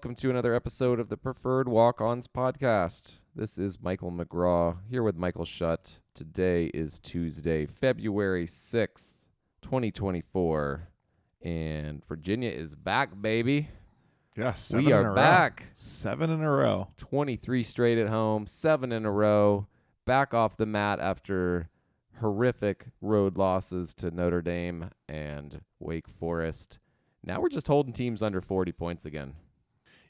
Welcome to another episode of the Preferred Walk Ons podcast. This is Michael McGraw here with Michael Shutt. Today is Tuesday, February 6th, 2024, and Virginia is back, baby. Yes, we are back. Seven in a row. 23 straight at home, seven in a row, back off the mat after horrific road losses to Notre Dame and Wake Forest. Now we're just holding teams under 40 points again.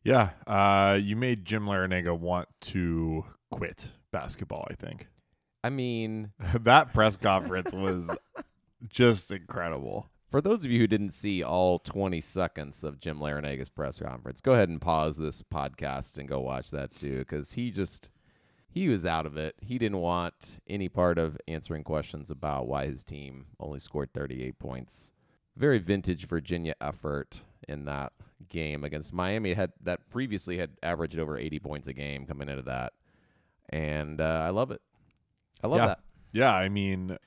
Yeah, uh, you made Jim Larrañaga want to quit basketball. I think. I mean, that press conference was just incredible. For those of you who didn't see all 20 seconds of Jim Larrañaga's press conference, go ahead and pause this podcast and go watch that too, because he just he was out of it. He didn't want any part of answering questions about why his team only scored 38 points very vintage Virginia effort in that game against Miami had that previously had averaged over 80 points a game coming into that. And uh, I love it. I love yeah. that. Yeah, I mean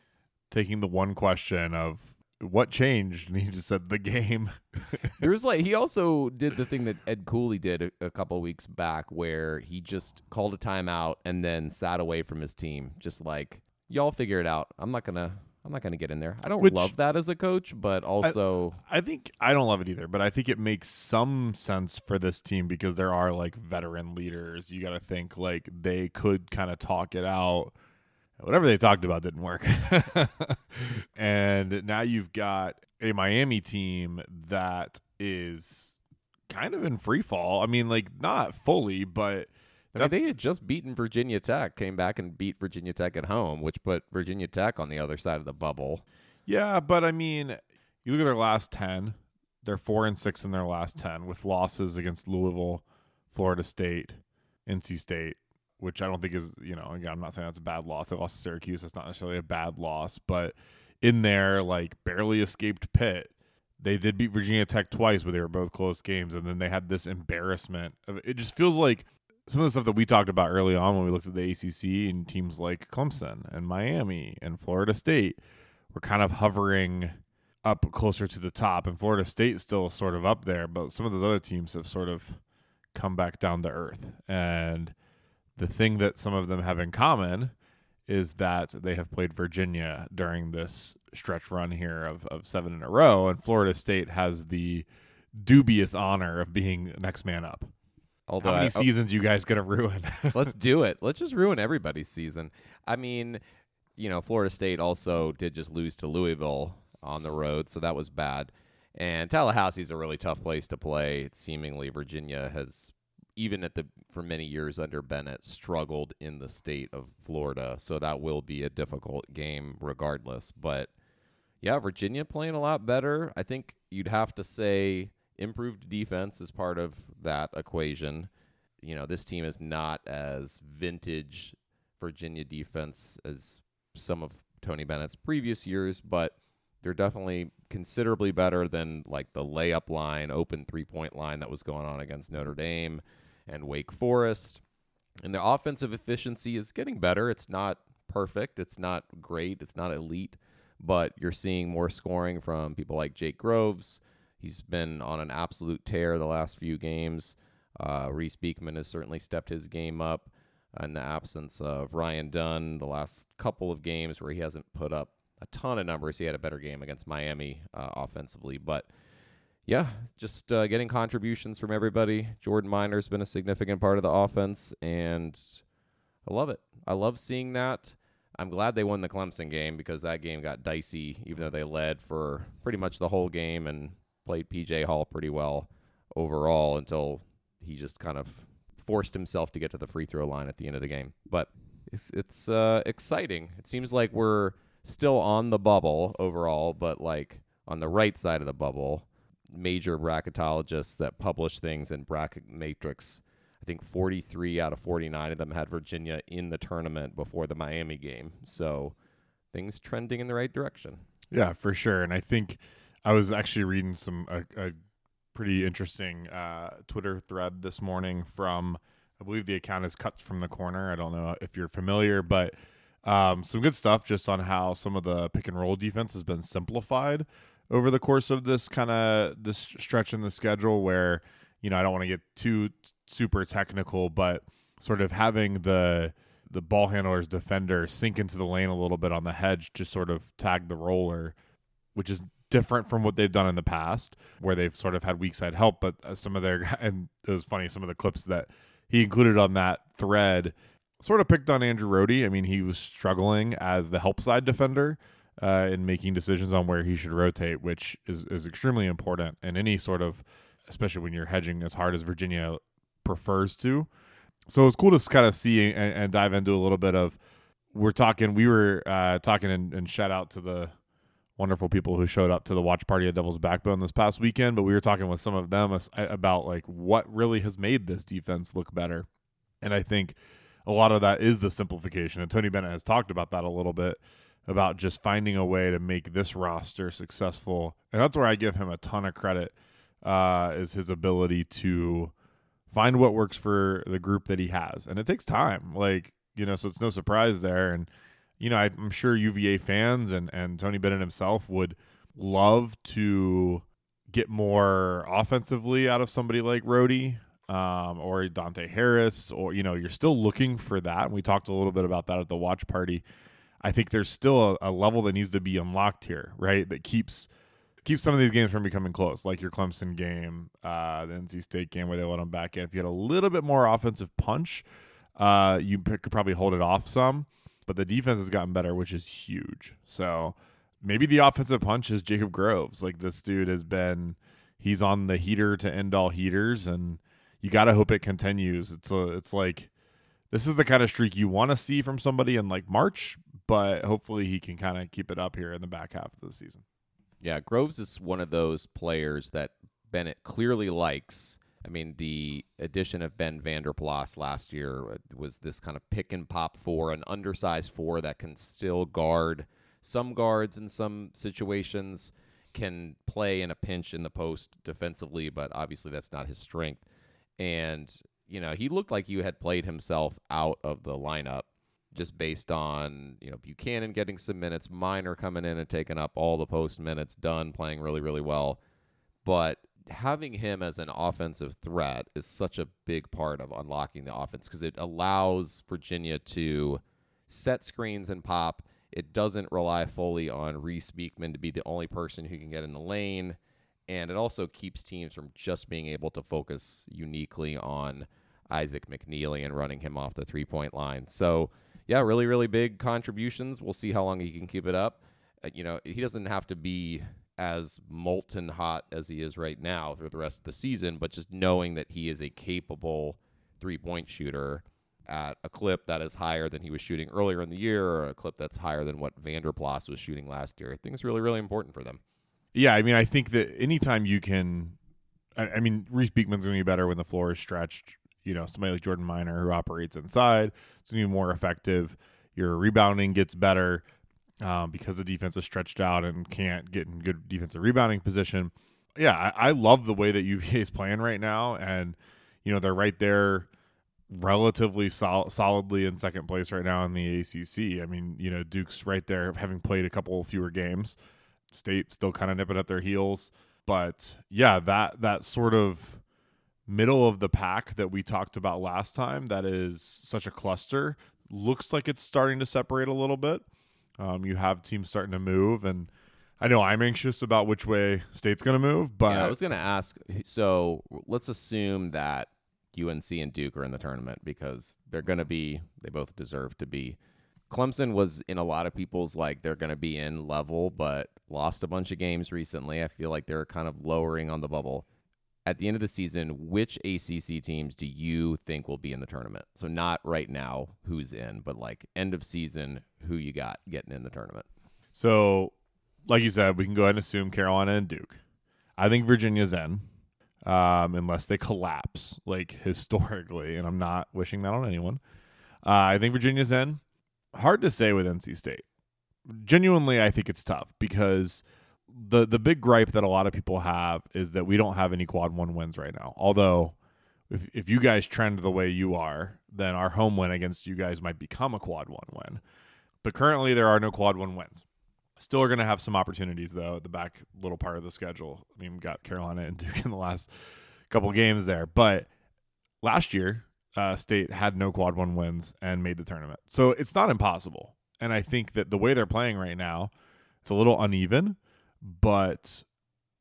taking the one question of what changed and he just said the game. there was like he also did the thing that Ed Cooley did a, a couple weeks back where he just called a timeout and then sat away from his team just like y'all figure it out. I'm not going to I'm not going to get in there. I don't Which, love that as a coach, but also I, I, think I don't love it either, but I think it makes some sense for this team because there are like veteran leaders. You got to think like they could kind of talk it out. Whatever they talked about didn't work. and now you've got a Miami team that is kind of in free fall. I mean, like not fully, but I mean, they had just beaten Virginia Tech, came back and beat Virginia Tech at home, which put Virginia Tech on the other side of the bubble. Yeah, but I mean, you look at their last 10, they're 4 and 6 in their last 10 with losses against Louisville, Florida State, NC State, which I don't think is, you know, again, I'm not saying that's a bad loss. They lost to Syracuse. That's not necessarily a bad loss, but in there, like, barely escaped Pitt. They did beat Virginia Tech twice, but they were both close games. And then they had this embarrassment. Of, it just feels like some of the stuff that we talked about early on when we looked at the ACC and teams like Clemson and Miami and Florida State were kind of hovering up closer to the top, and Florida State still sort of up there, but some of those other teams have sort of come back down to earth. And the thing that some of them have in common is that they have played Virginia during this stretch run here of, of seven in a row, and Florida State has the dubious honor of being next man up. Although How many I, oh seasons you guys gonna ruin? let's do it. Let's just ruin everybody's season. I mean, you know, Florida State also did just lose to Louisville on the road, so that was bad. And Tallahassee's a really tough place to play. Seemingly, Virginia has, even at the for many years under Bennett, struggled in the state of Florida. So that will be a difficult game, regardless. But yeah, Virginia playing a lot better. I think you'd have to say improved defense is part of that equation. You know, this team is not as vintage Virginia defense as some of Tony Bennett's previous years, but they're definitely considerably better than like the layup line, open three point line that was going on against Notre Dame and Wake Forest. And their offensive efficiency is getting better. It's not perfect, it's not great, it's not elite, but you're seeing more scoring from people like Jake Groves He's been on an absolute tear the last few games. Uh, Reece Beekman has certainly stepped his game up in the absence of Ryan Dunn. The last couple of games where he hasn't put up a ton of numbers, he had a better game against Miami uh, offensively. But yeah, just uh, getting contributions from everybody. Jordan Minor's been a significant part of the offense, and I love it. I love seeing that. I'm glad they won the Clemson game because that game got dicey, even though they led for pretty much the whole game and played PJ Hall pretty well overall until he just kind of forced himself to get to the free throw line at the end of the game. But it's it's uh, exciting. It seems like we're still on the bubble overall, but like on the right side of the bubble, major bracketologists that publish things in Bracket Matrix. I think 43 out of 49 of them had Virginia in the tournament before the Miami game. So things trending in the right direction. Yeah, for sure. And I think I was actually reading some a, a pretty interesting uh, Twitter thread this morning from I believe the account is Cuts from the Corner. I don't know if you're familiar, but um, some good stuff just on how some of the pick and roll defense has been simplified over the course of this kind of this stretch in the schedule where you know, I don't want to get too super technical, but sort of having the the ball handler's defender sink into the lane a little bit on the hedge to sort of tag the roller, which is different from what they've done in the past, where they've sort of had weak side help. But uh, some of their and it was funny some of the clips that he included on that thread sort of picked on Andrew Rohde. I mean, he was struggling as the help side defender uh, in making decisions on where he should rotate, which is is extremely important in any sort of, especially when you're hedging as hard as Virginia prefers to. So it's cool to kind of see and, and dive into a little bit of. We're talking. We were uh, talking and, and shout out to the wonderful people who showed up to the watch party at Devil's Backbone this past weekend. But we were talking with some of them about like what really has made this defense look better, and I think a lot of that is the simplification. And Tony Bennett has talked about that a little bit about just finding a way to make this roster successful, and that's where I give him a ton of credit. Uh, is his ability to find what works for the group that he has, and it takes time. Like you know, so it's no surprise there. And you know, I'm sure UVA fans and and Tony Bennett himself would love to get more offensively out of somebody like Rohde um, or Dante Harris, or you know, you're still looking for that. And we talked a little bit about that at the watch party. I think there's still a, a level that needs to be unlocked here, right? That keeps keep some of these games from becoming close, like your Clemson game, uh, the NC State game where they let them back in. If you had a little bit more offensive punch, uh, you could probably hold it off some. But the defense has gotten better, which is huge. So maybe the offensive punch is Jacob Groves. Like this dude has been, he's on the heater to end all heaters, and you got to hope it continues. It's a, it's like this is the kind of streak you want to see from somebody in like March, but hopefully he can kind of keep it up here in the back half of the season. Yeah, Groves is one of those players that Bennett clearly likes. I mean, the addition of Ben Vander Plas last year uh, was this kind of pick and pop four, an undersized four that can still guard some guards in some situations, can play in a pinch in the post defensively, but obviously that's not his strength. And, you know, he looked like he had played himself out of the lineup just based on you know Buchanan getting some minutes, Minor coming in and taking up all the post minutes, Dunn playing really really well, but having him as an offensive threat is such a big part of unlocking the offense because it allows Virginia to set screens and pop. It doesn't rely fully on Reece Beekman to be the only person who can get in the lane, and it also keeps teams from just being able to focus uniquely on Isaac McNeely and running him off the three point line. So yeah, really, really big contributions. We'll see how long he can keep it up. Uh, you know, he doesn't have to be as molten hot as he is right now for the rest of the season, but just knowing that he is a capable three point shooter at a clip that is higher than he was shooting earlier in the year or a clip that's higher than what Vander Plas was shooting last year, I think is really, really important for them. Yeah, I mean, I think that anytime you can, I, I mean, Reece Beekman's going to be better when the floor is stretched you know somebody like Jordan Minor who operates inside. It's gonna be more effective. Your rebounding gets better um, because the defense is stretched out and can't get in good defensive rebounding position. Yeah, I, I love the way that UVA is playing right now, and you know they're right there relatively sol- solidly in second place right now in the ACC. I mean, you know, Duke's right there having played a couple fewer games. State still kind of nipping at their heels, but yeah, that that sort of middle of the pack that we talked about last time that is such a cluster looks like it's starting to separate a little bit. Um, you have teams starting to move, and I know I'm anxious about which way state's going to move. But yeah, I was going to ask. So let's assume that UNC and Duke are in the tournament because they're going to be. They both deserve to be. Clemson was in a lot of people's like they're going to be in level, but lost a bunch of games recently. I feel like they're kind of lowering on the bubble at the end of the season, which ACC teams do you think will be in the tournament? So not right now who's in, but like end of season, who you got getting in the tournament? So, like you said, we can go ahead and assume Carolina and Duke. I think Virginia's in, um, unless they collapse, like historically, and I'm not wishing that on anyone. Uh, I think Virginia's in. Hard to say with NC State. Genuinely, I think it's tough because – the the big gripe that a lot of people have is that we don't have any quad one wins right now. Although, if if you guys trend the way you are, then our home win against you guys might become a quad one win. But currently, there are no quad one wins. Still are going to have some opportunities though at the back little part of the schedule. I mean, got Carolina and Duke in the last couple games there. But last year, uh, State had no quad one wins and made the tournament. So it's not impossible. And I think that the way they're playing right now, it's a little uneven, but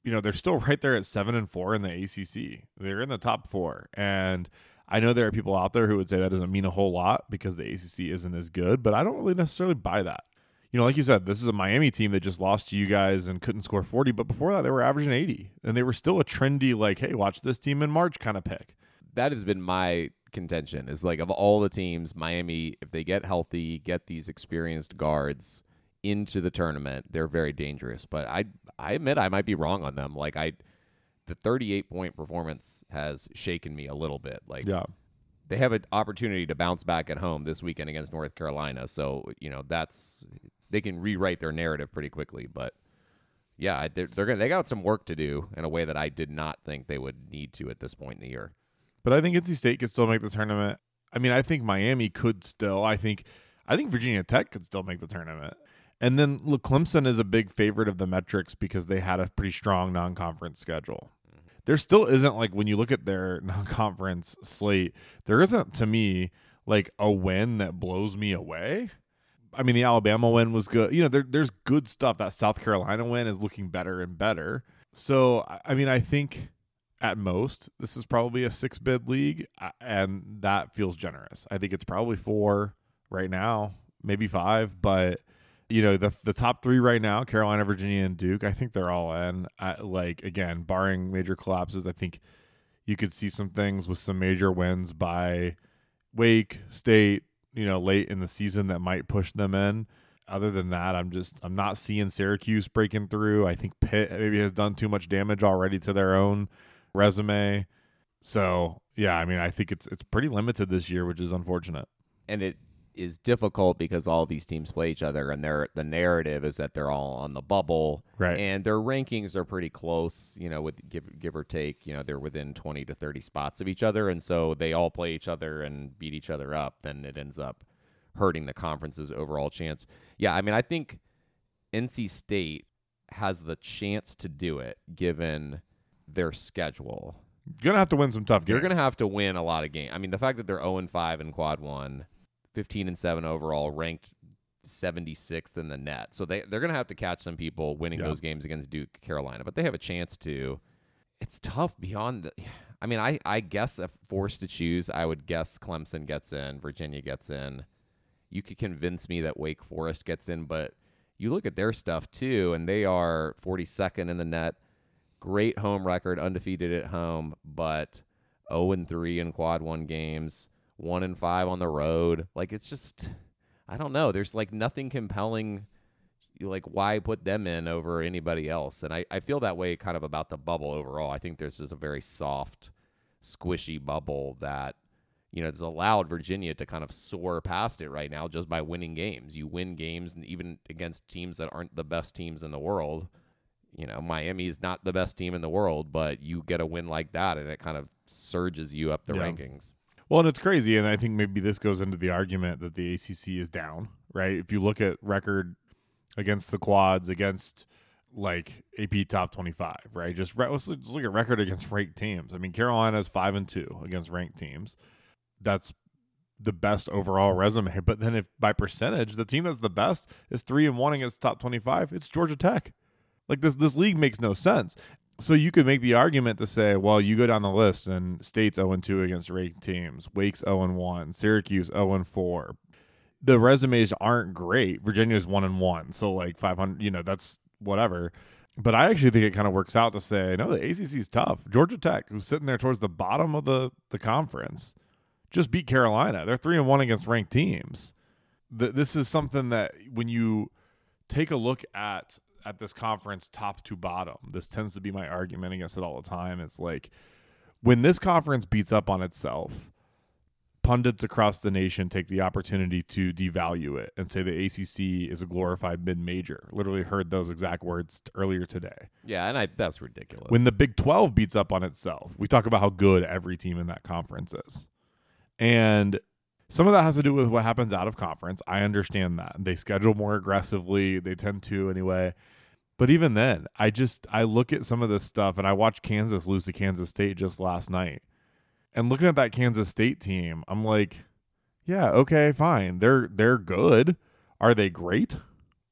you know they're still right there at seven and four in the ACC. They're in the top four, and I know there are people out there who would say that doesn't mean a whole lot because the ACC isn't as good, but I don't really necessarily buy that. You know, like you said, this is a Miami team that just lost to you guys and couldn't score 40, but before that they were averaging 80. And they were still a trendy like, hey, watch this team in March kind of pick. That has been my contention is like of all the teams, Miami, if they get healthy, get these experienced guards into the tournament, they're very dangerous. But I I admit I might be wrong on them. Like I the 38 point performance has shaken me a little bit. Like Yeah. they have an opportunity to bounce back at home this weekend against North Carolina. So, you know, that's they can rewrite their narrative pretty quickly, but yeah, they're, they're gonna they got some work to do in a way that I did not think they would need to at this point in the year. But I think NC State could still make the tournament. I mean, I think Miami could still. I think I think Virginia Tech could still make the tournament. And then look, Clemson is a big favorite of the metrics because they had a pretty strong non-conference schedule. Mm-hmm. There still isn't like when you look at their non-conference slate, there isn't to me like a win that blows me away. I mean, the Alabama win was good. You know, there, there's good stuff. That South Carolina win is looking better and better. So, I- mean, I think at most this is probably a six bid league, and that feels generous. I think it's probably four right now, maybe five, but you know the the top three right now carolina virginia and duke i think they're all in. I, like again barring major collapses i think you could see some things with some major wins by wake state you know late in the season that might push them in. Other than that i'm just i'm not seeing syracuse breaking through. I think pitt maybe has done too much damage already to their own resume. So yeah i mean i think it's it's pretty limited this year which is unfortunate. And it is difficult because all these teams play each other and their the narrative is that they're all on the bubble. Right. And their rankings are pretty close, you know, with give give or take, you know, they're within 20 to 30 spots of each other and so they all play each other and beat each other up, then it ends up hurting the conference's overall chance. Yeah, I mean, I think NC State has the chance to do it given their schedule. You're gonna have to win some tough games. You're going to have to win a lot of games. I mean, the fact that they're 0 and 5 in quad 1, 15 and 7 overall, ranked 76th in the net. So they they're going to have to catch some people winning Yeah. those games against Duke, Carolina, but they have a chance to. It's tough beyond the I mean, I I guess if forced to choose, I would guess Clemson gets in, Virginia gets in. You could convince me that Wake Forest gets in, but you look at their stuff too, and they are 42nd in the net. Great home record, undefeated at home, but 0 and 3 in quad one games, 1 and 5 on the road. Like it's just I don't know. There's like nothing compelling you like why put them in over anybody else? And I, I feel that way kind of about the bubble overall. I think there's just a very soft, squishy bubble that you know, it's allowed Virginia to kind of soar past it right now just by winning games. You win games, even against teams that aren't the best teams in the world. You know, Miami's not the best team in the world, but you get a win like that, and it kind of surges you up the Yeah. rankings. Well, and it's crazy, and I think maybe this goes into the argument that the ACC is down, right? If you look at record against the quads, against like AP top twenty-five, right? Just re- let's, let's look at record against ranked teams. I mean, Carolina's five and two against ranked teams. That's the best overall resume. But then, if by percentage, the team that's the best is three and one against top twenty-five, it's Georgia Tech. Like this, this league makes no sense. So you could make the argument to say, well, you go down the list and State's 0 2 against ranked teams, Wake's 0 1, Syracuse 0 4. The resumes aren't great. Virginia's 1 and 1, so like 500, you know, that's whatever. But I actually think it kind of works out to say, no, the ACC is tough. Georgia Tech, who's sitting there towards the bottom of the the conference, just beat Carolina. They're 3 and 1 against ranked teams. Th- this is something that when you take a look at at this conference top to bottom this tends to be my argument against it all the time it's like when this conference beats up on itself pundits across the nation take the opportunity to devalue it and say the ACC is a glorified mid-major literally heard those exact words earlier today Yeah, and I that's ridiculous. when the Big 12 beats up on itself, we talk about how good every team in that conference is. And some of that has to do with what happens out of conference. I understand that. They schedule more aggressively, they tend to anyway. But even then, I just I look at some of this stuff and I watched Kansas lose to Kansas State just last night. And looking at that Kansas State team, I'm like, yeah, okay, fine. They're they're good. Are they great?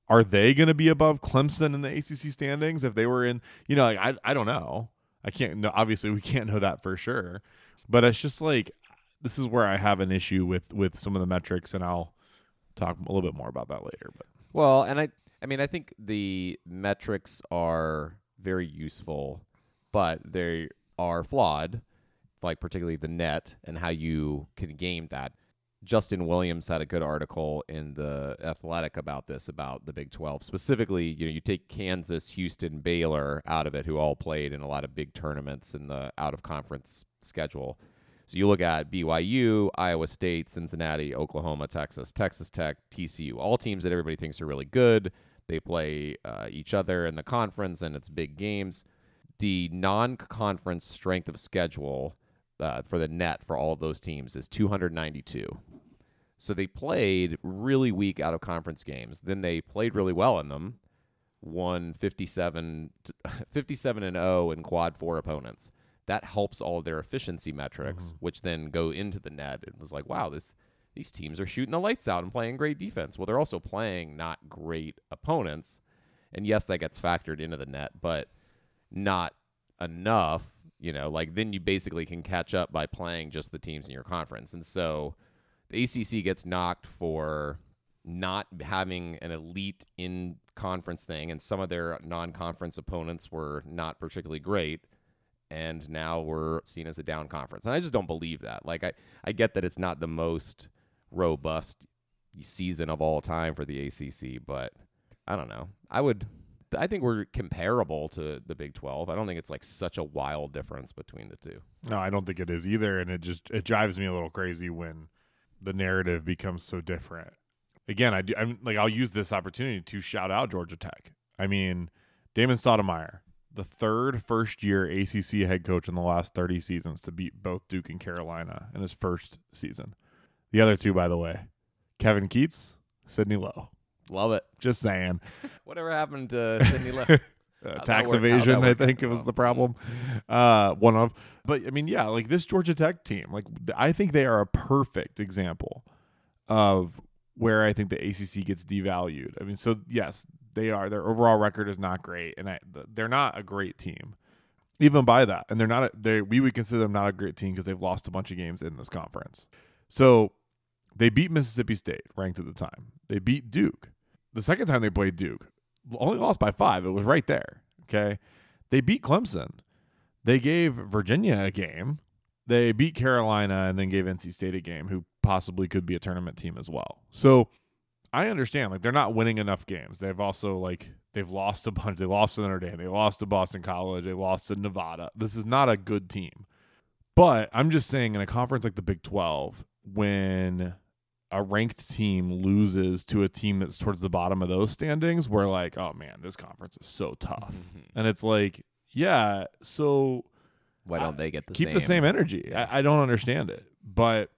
Are they going to be above Clemson in the ACC standings if they were in, you know, like I I don't know. I can't know obviously we can't know that for sure. But it's just like this is where I have an issue with with some of the metrics and I'll talk a little bit more about that later, but Well, and I I mean I think the metrics are very useful, but they are flawed, like particularly the net and how you can game that. Justin Williams had a good article in the Athletic about this about the Big 12. Specifically, you know, you take Kansas, Houston, Baylor out of it who all played in a lot of big tournaments in the out of conference schedule. So you look at BYU, Iowa State, Cincinnati, Oklahoma, Texas, Texas Tech, TCU, all teams that everybody thinks are really good. They play uh, each other in the conference and it's big games. The non conference strength of schedule uh, for the net for all of those teams is 292. So they played really weak out of conference games. Then they played really well in them, won 57, 57 and 0 in quad four opponents. That helps all of their efficiency metrics, Mhm. which then go into the net. It was like, wow, this these teams are shooting the lights out and playing great defense. Well, they're also playing not great opponents. And yes, that gets factored into the net, but not enough, you know, like then you basically can catch up by playing just the teams in your conference. And so the ACC gets knocked for not having an elite in conference thing and some of their non-conference opponents were not particularly great and now we're seen as a down conference. And I just don't believe that. Like I I get that it's not the most robust season of all time for the ACC, but I don't know. I would I think we're comparable to the Big 12. I don't think it's like such a wild difference between the two. No, I don't think it is either, and it just it drives me a little crazy when the narrative becomes so different. Again, I do. I'm like I'll use this opportunity to shout out Georgia Tech. I mean, Damon Stoudamire, the third first year ACC head coach in the last 30 seasons to beat both Duke and Carolina in his first season. The other two, by the way, Kevin Keatts, Sidney Lowe. Love it. Just saying. Whatever happened to Sidney Lowe? uh, tax work- how'd that evasion. I think it was well? the problem. Uh, one of, but I mean, yeah, like this Georgia Tech team, like I think they are a perfect example of where I think the ACC gets devalued. I mean, so yes, they are. Their overall record is not great, and I, they're not a great team, even by that. And they're not. A, they we would consider them not a great team because they've lost a bunch of games in this conference. So they beat Mississippi State, ranked at the time. They beat Duke. The second time they played Duke, only lost by five. It was right there. Okay. They beat Clemson. They gave Virginia a game. They beat Carolina and then gave NC State a game, who possibly could be a tournament team as well. So I understand. Like they're not winning enough games. They've also like they've lost a bunch. They lost to Notre Dame. They lost to Boston College. They lost to Nevada. This is not a good team. But I'm just saying in a conference like the Big 12, when a ranked team loses to a team that's towards the bottom of those standings, we're like, oh man, this conference is so tough. Mm-hmm. And it's like, yeah, so Why don't they get the keep same? the same energy. I, I don't understand it. But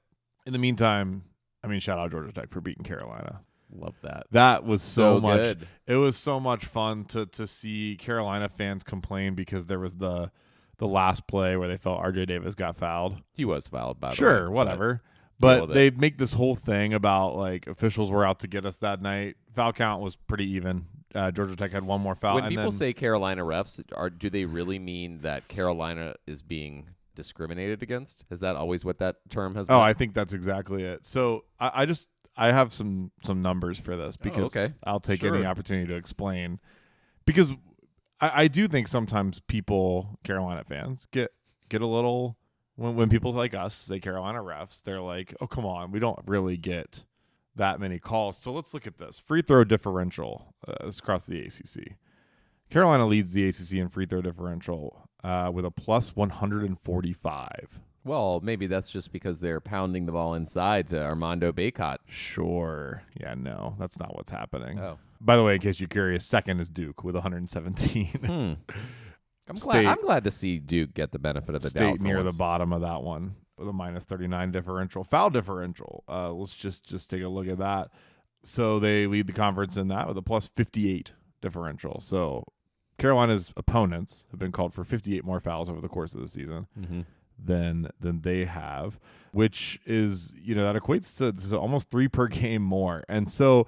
in the meantime, I mean, shout out Georgia Tech for beating Carolina. Love that. That was so, much. good. It was so much fun to to see Carolina fans complain because there was the the last play where they felt RJ Davis got fouled. He was fouled by the way, Sure, but- whatever. But they make this whole thing about like officials were out to get us that night. Foul count was pretty even. Uh, Georgia Tech had one more foul. when people then, say Carolina refs, are do they really mean that Carolina is being discriminated against? Is that always what that term has been? Oh, I think that's exactly it. So I, I just I have some some numbers for this because Oh, okay. I'll take any opportunity to explain. Because I, I do think sometimes people, Carolina fans, get get a little when when people like us say Carolina refs, they're like, oh come on, we don't really get that many calls. So let's look at this free throw differential uh, across the ACC. Carolina leads the ACC in free throw differential uh, with a plus 145. Well, maybe that's just because they're pounding the ball inside to Armando Bacot. Sure. Yeah, no, that's not what's happening. Oh, By the way, in case you're curious, second is Duke with 117. hmm. I'm glad. I'm glad to see Duke get the benefit of the doubt. Near the bottom of that one with a minus 39 differential. Foul differential. Uh, let's just just take a look at that. So they lead the conference in that with a plus 58 differential. So Carolina's opponents have been called for 58 more fouls over the course of the season Mm-hmm. than than they have, which is you know that equates to, to almost three per game more. And so,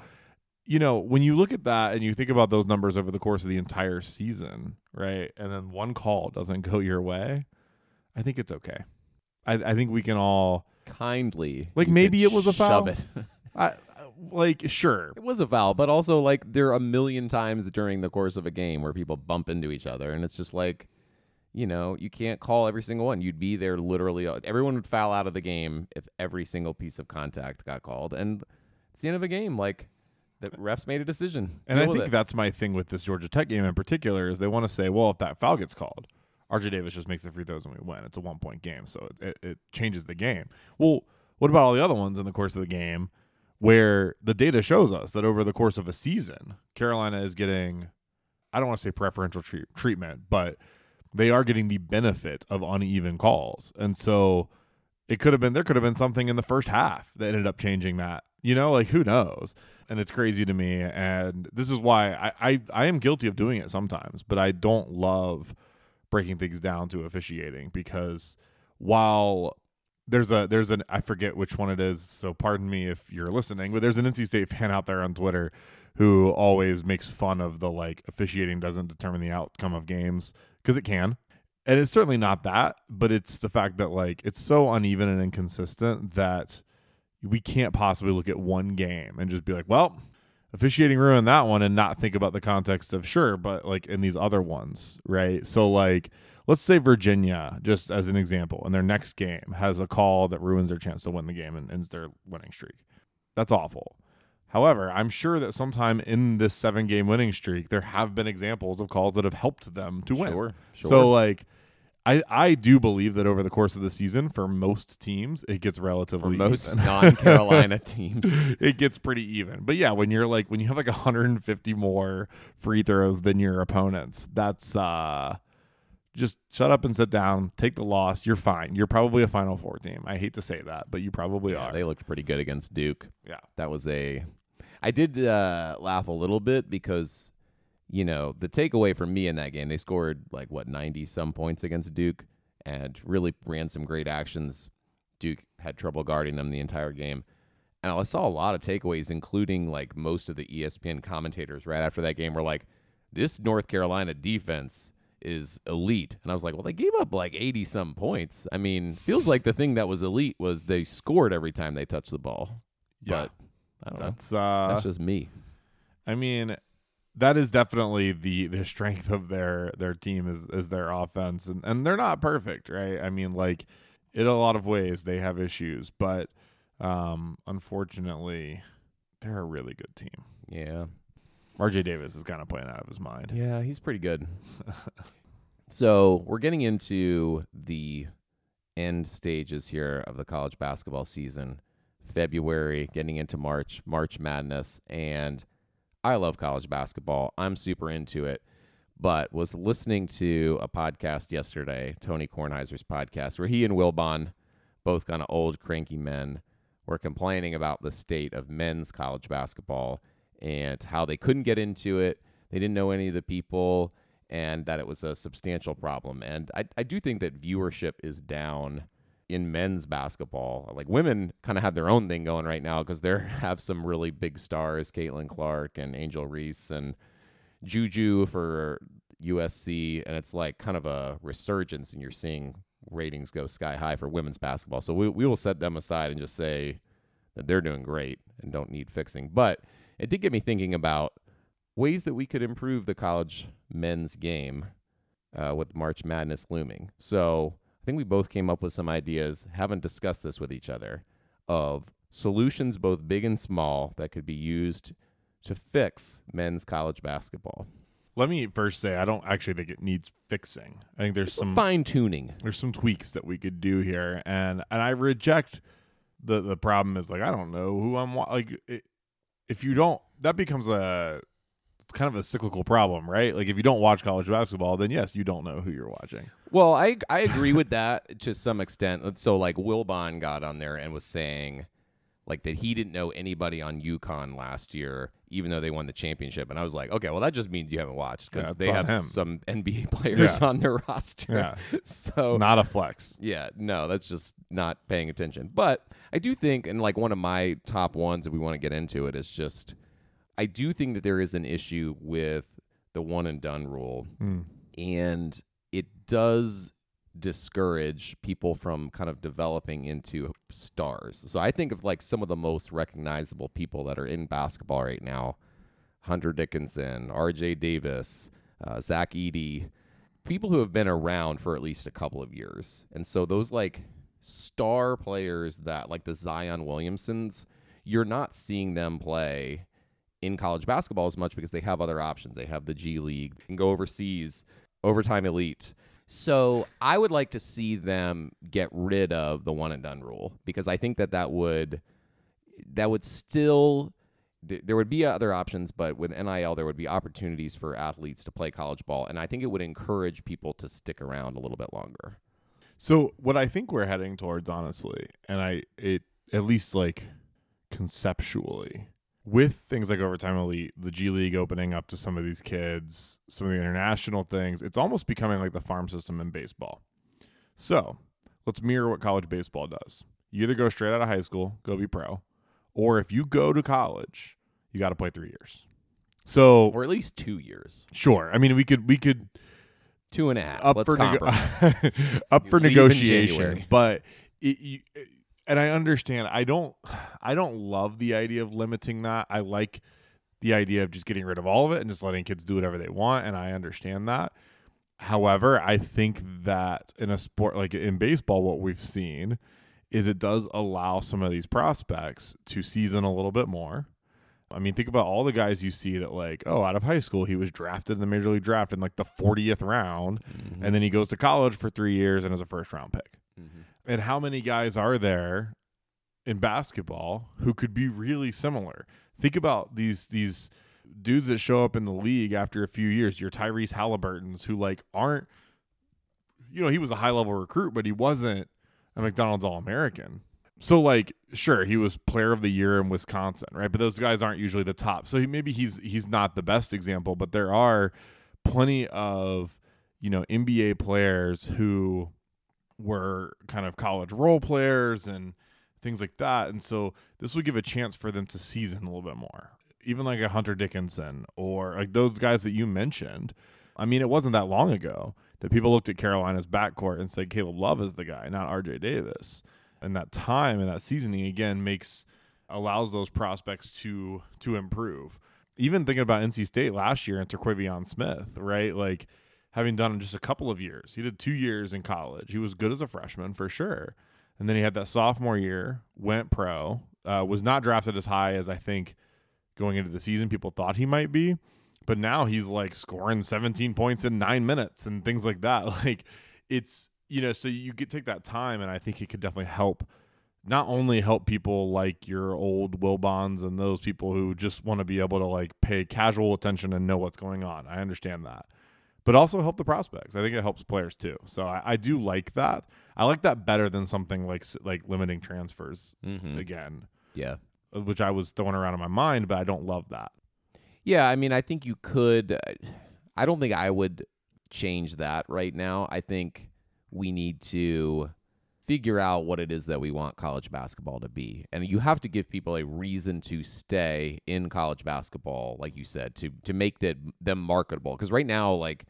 you know, when you look at that and you think about those numbers over the course of the entire season, right, and then one call doesn't go your way, I think it's okay. I, I think we can all Kindly, Like, maybe it was a foul? It. I, I- like sure It was a foul, but also like there are a million times during the course of a game where people bump into each other, and it's just like, you know, you can't call every single one. You'd be there literally. Uh, everyone would foul out of the game if every single piece of contact got called, and it's the end of a game. Like the refs made a decision, And I Deal think that's my thing with this Georgia Tech game in particular is they want to say, well, if that foul gets called, RJ Davis just makes the free throws and we win. It's a one point game, so it, it, it changes the game. Well, what about all the other ones in the course of the game where the data shows us that over the course of a season, Carolina is getting, I don't want to say preferential treat, treatment, but they are getting the benefit of uneven calls. And so it could have been, there could have been something in the first half that ended up changing that. You know, like who knows? And it's crazy to me. And this is why I, I I am guilty of doing it sometimes, but I don't love breaking things down to officiating because while there's a there's an I forget which one it is, so pardon me if you're listening, but there's an NC State fan out there on Twitter who always makes fun of the like officiating doesn't determine the outcome of games because it can. And it's certainly not that, but it's the fact that like it's so uneven and inconsistent that we can't possibly look at one game and just be like, well, officiating ruined that one and not think about the context of sure, but like in these other ones, right? So like let's say Virginia, just as an example, in their next game has a call that ruins their chance to win the game and ends their winning streak. That's awful. However, I'm sure that sometime in this seven game winning streak, there have been examples of calls that have helped them to win. Sure, sure. So like I, I do believe that over the course of the season, for most teams, it gets for relatively most even. non-Carolina teams, it gets pretty even. But yeah, when you're like when you have like 150 more free throws than your opponents, that's uh just shut up and sit down, take the loss. You're fine. You're probably a Final Four team. I hate to say that, but you probably yeah, are. they looked pretty good against Duke. yeah. that was a I did uh, laugh a little bit because you know the takeaway for me in that game they scored like what 90 some points against Duke and really ran some great actions Duke had trouble guarding them the entire game and I saw a lot of takeaways including like most of the ESPN commentators right after that game were like this North Carolina defense is elite and I was like well they gave up like 80 some points I mean feels like the thing that was elite was they scored every time they touched the ball Yeah. but I don't know. Uh That's just me. I mean, that is definitely the the strength of their their team is is their offense, and and they're not perfect, right? I mean, like in a lot of ways they have issues, but um, unfortunately, they're a really good team. Yeah. RJ Davis is kind of playing out of his mind. Yeah, he's pretty good. so we're getting into the end stages here of the college basketball season. February, getting into March, March Madness, and I love college basketball. I'm super into it. But was listening to a podcast yesterday, Tony Kornheiser's podcast, where he and Wilbon, both kind of old cranky men, were complaining about the state of men's college basketball and how they couldn't get into it. They didn't know any of the people and that it was a substantial problem. And I, I do think that viewership is down in men's basketball. Like women kind of have their own thing going right now because they have some really big stars, Caitlin Clark and Angel Reese and Juju for USC. And it's like kind of a resurgence and you're seeing ratings go sky high for women's basketball. So we, we will set them aside and just say that they're doing great and don't need fixing. But it did get me thinking about ways that we could improve the college men's game uh, with March Madness looming. So I think we both came up with some ideas, haven't discussed this with each other, of solutions both big and small that could be used to fix men's college basketball. Let me first say I don't actually think it needs fixing. I think there's some Fine tuning. there's some tweaks that we could do here, and and I reject the the problem is like I don't know who I'm like it, if you don't that becomes a kind of a cyclical problem, right? Like if you don't watch college basketball, then yes, you don't know who you're watching. Well, I I agree with that to some extent. So like Wilbon got on there and was saying like that he didn't know anybody on UConn last year, even though they won the championship. And I was like, okay, well that just means you haven't watched because it's they have him. some NBA players Yeah. on their roster. Yeah. so Not a flex. yeah, no, that's just not paying attention. But I do think, and like one of my top ones, if we want to get into it, is just I do think that there is an issue with the one and done rule, Mm. and it does discourage people from kind of developing into stars. So I think of like some of the most recognizable people that are in basketball right now Hunter Dickinson, RJ Davis, uh, Zach Edey, people who have been around for at least a couple of years. And so those like star players that like the Zion Williamsons, you're not seeing them play in college basketball as much because they have other options. They have the G League, they can go overseas, overtime elite. So I would like to see them get rid of the one and done rule because I think that that would that would still there would be other options, but with NIL there would be opportunities for athletes to play college ball, and I think it would encourage people to stick around a little bit longer. So what I think we're heading towards, honestly, and I it at least like conceptually, with things like overtime elite, the G League opening up to some of these kids, some of the international things, it's almost becoming like the farm system in baseball. So let's mirror what college baseball does. You either go straight out of high school, go be pro, or if you go to college, you got to play three years. So Or at least two years, sure, I mean we could we could two and a half. up Let's for up for negotiation. But it, you, and I understand. I don't. I don't love the idea of limiting that. I like the idea of just getting rid of all of it and just letting kids do whatever they want. And I understand that. However, I think that in a sport like in baseball, what we've seen is it does allow some of these prospects to season a little bit more. I mean, think about all the guys you see that like, oh, out of high school, he was drafted in the major league draft in like the 40th round, Mhm. and then he goes to college for three years and is a first round pick. Mhm. And how many guys are there in basketball who could be really similar? Think about these these dudes that show up in the league after a few years. Your Tyrese Halliburtons, who like aren't, you know, he was a high level recruit, but he wasn't a McDonald's All American. So like, sure, he was Player of the Year in Wisconsin, right? But those guys aren't usually the top. So he, maybe he's he's not the best example, but there are plenty of you know NBA players who were kind of college role players and things like that. And so this would give a chance for them to season a little bit more. Even like a Hunter Dickinson or like those guys that you mentioned. I mean, it wasn't that long ago that people looked at Carolina's backcourt and said Caleb Love is the guy, not RJ Davis. And that time and that seasoning again makes allows those prospects to to improve. Even thinking about NC State last year and Terquavion Smith, right? Like having done just a couple of years. He did two years in college. He was good as a freshman for sure. And then he had that sophomore year, went pro, uh, was not drafted as high as I think going into the season people thought he might be. But now he's like scoring 17 points in nine minutes and things like that. Like it's, you know, so you get take that time, and I think it could definitely help not only help people like your old Wilbons and those people who just want to be able to like pay casual attention and know what's going on. I understand that but also help the prospects. I think it helps players too. So I, I do like that. I like that better than something like like limiting transfers Mhm. again, Yeah. uh, which I was throwing around in my mind, but I don't love that. Yeah, I mean, I think you could. uh, I don't think I would change that right now. I think we need to figure out what it is that we want college basketball to be. And you have to give people a reason to stay in college basketball, like you said, to to make that them marketable. Because right now, like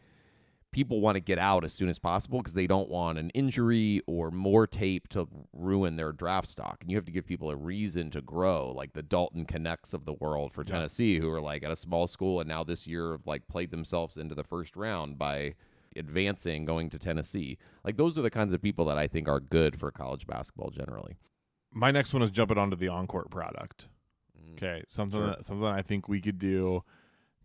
people want to get out as soon as possible because they don't want an injury or more tape to ruin their draft stock. And you have to give people a reason to grow, like the Dalton Knechts of the world for Yeah. Tennessee, who are like at a small school and now this year have like played themselves into the first round by advancing going to Tennessee. Like those are the kinds of people that I think are good for college basketball generally. My next one is jumping onto the on-court product. Mm. Okay, something Sure. that, something I think we could do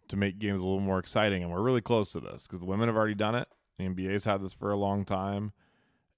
to make games a little more exciting, and we're really close to this because the women have already done it. The NBA's had this for a long time.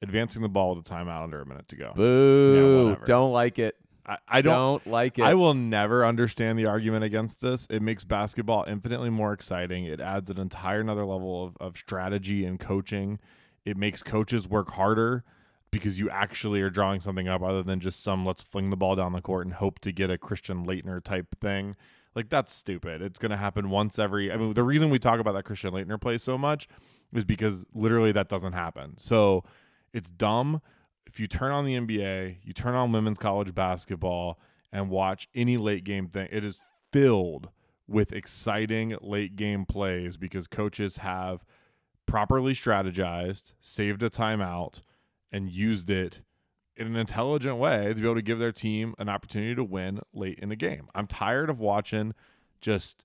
Advancing the ball with a timeout under a minute to go. Boo! whatever. don't like it. I, I don't like it. I will never understand the argument against this. It makes basketball infinitely more exciting. It adds an entire another level of, of strategy and coaching. It makes coaches work harder. because you actually are drawing something up other than just some let's fling the ball down the court and hope to get a Christian Laettner type thing. Like that's stupid. It's going to happen once every I mean the reason we talk about that Christian Laettner play so much is because literally that doesn't happen. So it's dumb. If you turn on the NBA, you turn on women's college basketball and watch any late game thing, it is filled with exciting late game plays because coaches have properly strategized, saved a timeout, and used it in an intelligent way to be able to give their team an opportunity to win late in the game. I'm tired of watching just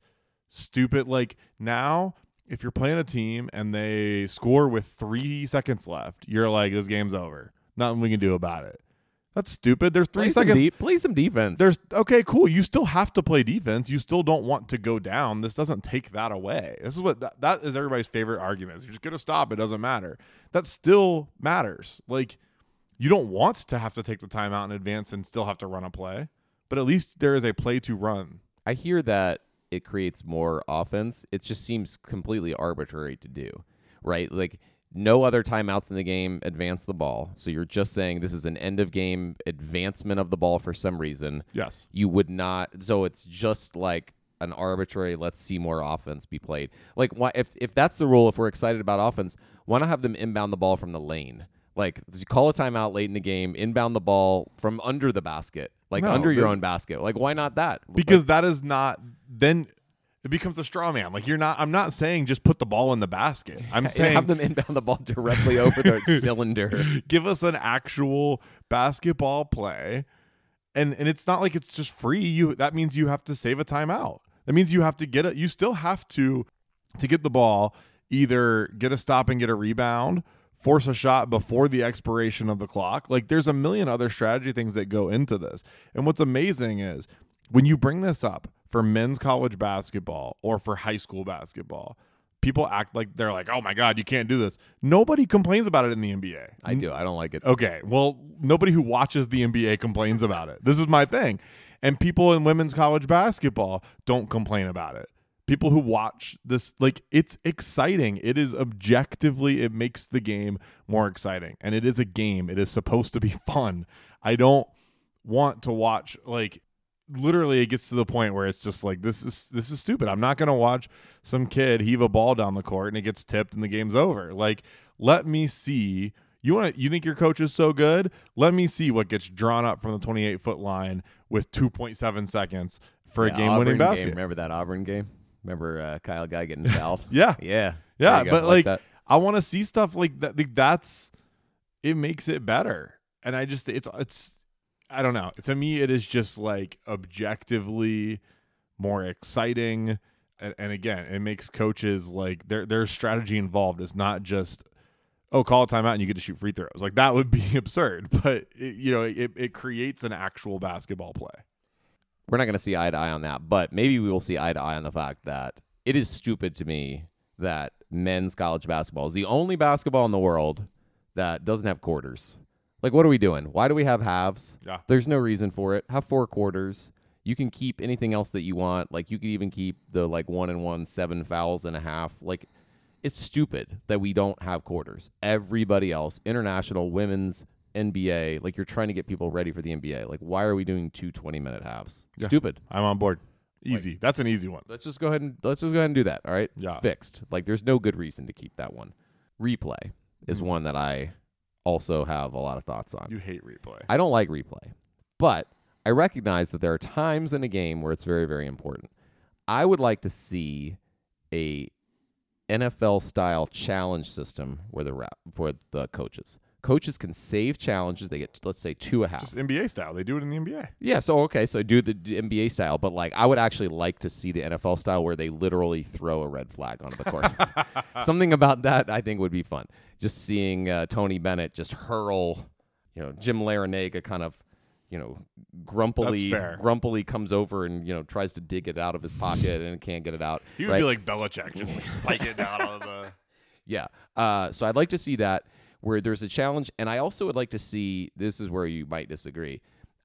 stupid like now if you're playing a team and they score with 3 seconds left, you're like this game's over. Nothing we can do about it. That's stupid. There's 3 play some seconds. de- play some defense. There's okay, cool. You still have to play defense. You still don't want to go down. This doesn't take that away. This is what that, that is everybody's favorite argument. You're just gonna stop. It doesn't matter. That still matters. Like you don't want to have to take the timeout in advance and still have to run a play, but at least there is a play to run. I hear that it creates more offense. It just seems completely arbitrary to do, right? Like no other timeouts in the game advance the ball. So you're just saying this is an end of game advancement of the ball for some reason. Yes. You would not. So it's just like an arbitrary. Let's see more offense be played. Like why if if that's the rule, if we're excited about offense, why not have them inbound the ball from the lane? Like call a timeout late in the game, inbound the ball from under the basket, like No, under your own basket. Like why not that? Because that is not then it becomes a straw man. Like you're not I'm not saying just put the ball in the basket. I'm Like, saying have them inbound the ball directly over the cylinder. give us an actual basketball play and and it's not like it's just free you that means you have to save a timeout that means you have to get it you still have to to get the ball either get a stop and get a rebound force a shot before the expiration of the clock like there's a million other strategy things that go into this and what's amazing is when you bring this up for men's college basketball or for high school basketball people act like they're like oh my god you can't do this nobody complains about it in the nba I do. I don't like it. Okay. Well, nobody who watches the NBA complains about it. This is my thing. And people in women's college basketball don't complain about it. People who watch this, like, it's exciting. It is objectively, it makes the game more exciting. And it is a game. It is supposed to be fun. I don't want to watch, like, literally it gets to the point where it's just like this is this is stupid. I'm not going to watch some kid heave a ball down the court and it gets tipped and the game's over. Like let me see you want to you think your coach is so good? Let me see what gets drawn up from the 28 foot line with 2.7 seconds for Yeah, a game winning Auburn game. basket. Remember that Auburn game? Remember uh, Kyle Guy getting fouled? Yeah. yeah, Yeah, There you go. but like, that. I want to see stuff like that. Like, that's it makes it better. And I just it's it's I don't know. To me, it is just like objectively more exciting. And, and again, it makes coaches like their their strategy involved is not just oh call a timeout and you get to shoot free throws. Like that would be absurd. But it, you know, it it creates an actual basketball play. we're not going to see eye to eye on that, but maybe we will see eye to eye on the fact that it is stupid to me that men's college basketball is the only basketball in the world that doesn't have quarters. Like, what are we doing? Why do we have halves? Yeah. There's no reason for it. Have four quarters. You can keep anything else that you want. Like, you could even keep the like one and one, seven fouls and a half. Like, it's stupid that we don't have quarters. Everybody else, international, women's, NBA, like you're trying to get people ready for the NBA. Like, why are we doing two 20 minute halves? Yeah. Stupid. I'm on board. Easy. That's an easy one. Let's just go ahead and let's just go ahead and do that. All right. Yeah. Fixed. Like, there's no good reason to keep that one. Replay is Mhm. one that I also have a lot of thoughts on. You hate replay. I don't like replay, but I recognize that there are times in a game where it's very, very important. I would like to see a NFL style challenge system where the for the coaches. Coaches can save challenges. They get let's say two a half. Just NBA style. They do it in the NBA. Yeah, so okay, so do the NBA style, but like I would actually like to see the NFL style where they literally throw a red flag onto the court. Something about that I think would be fun. Just seeing uh, Tony Bennett just hurl, you know, Jim Larrañaga kind of, you know, grumpily grumpily comes over and you know tries to dig it out of his pocket and can't get it out. He would right? be like Belichick, just like spike it down on the. Yeah. Uh, so I'd like to see that where there's a challenge, and I also would like to see. This is where you might disagree.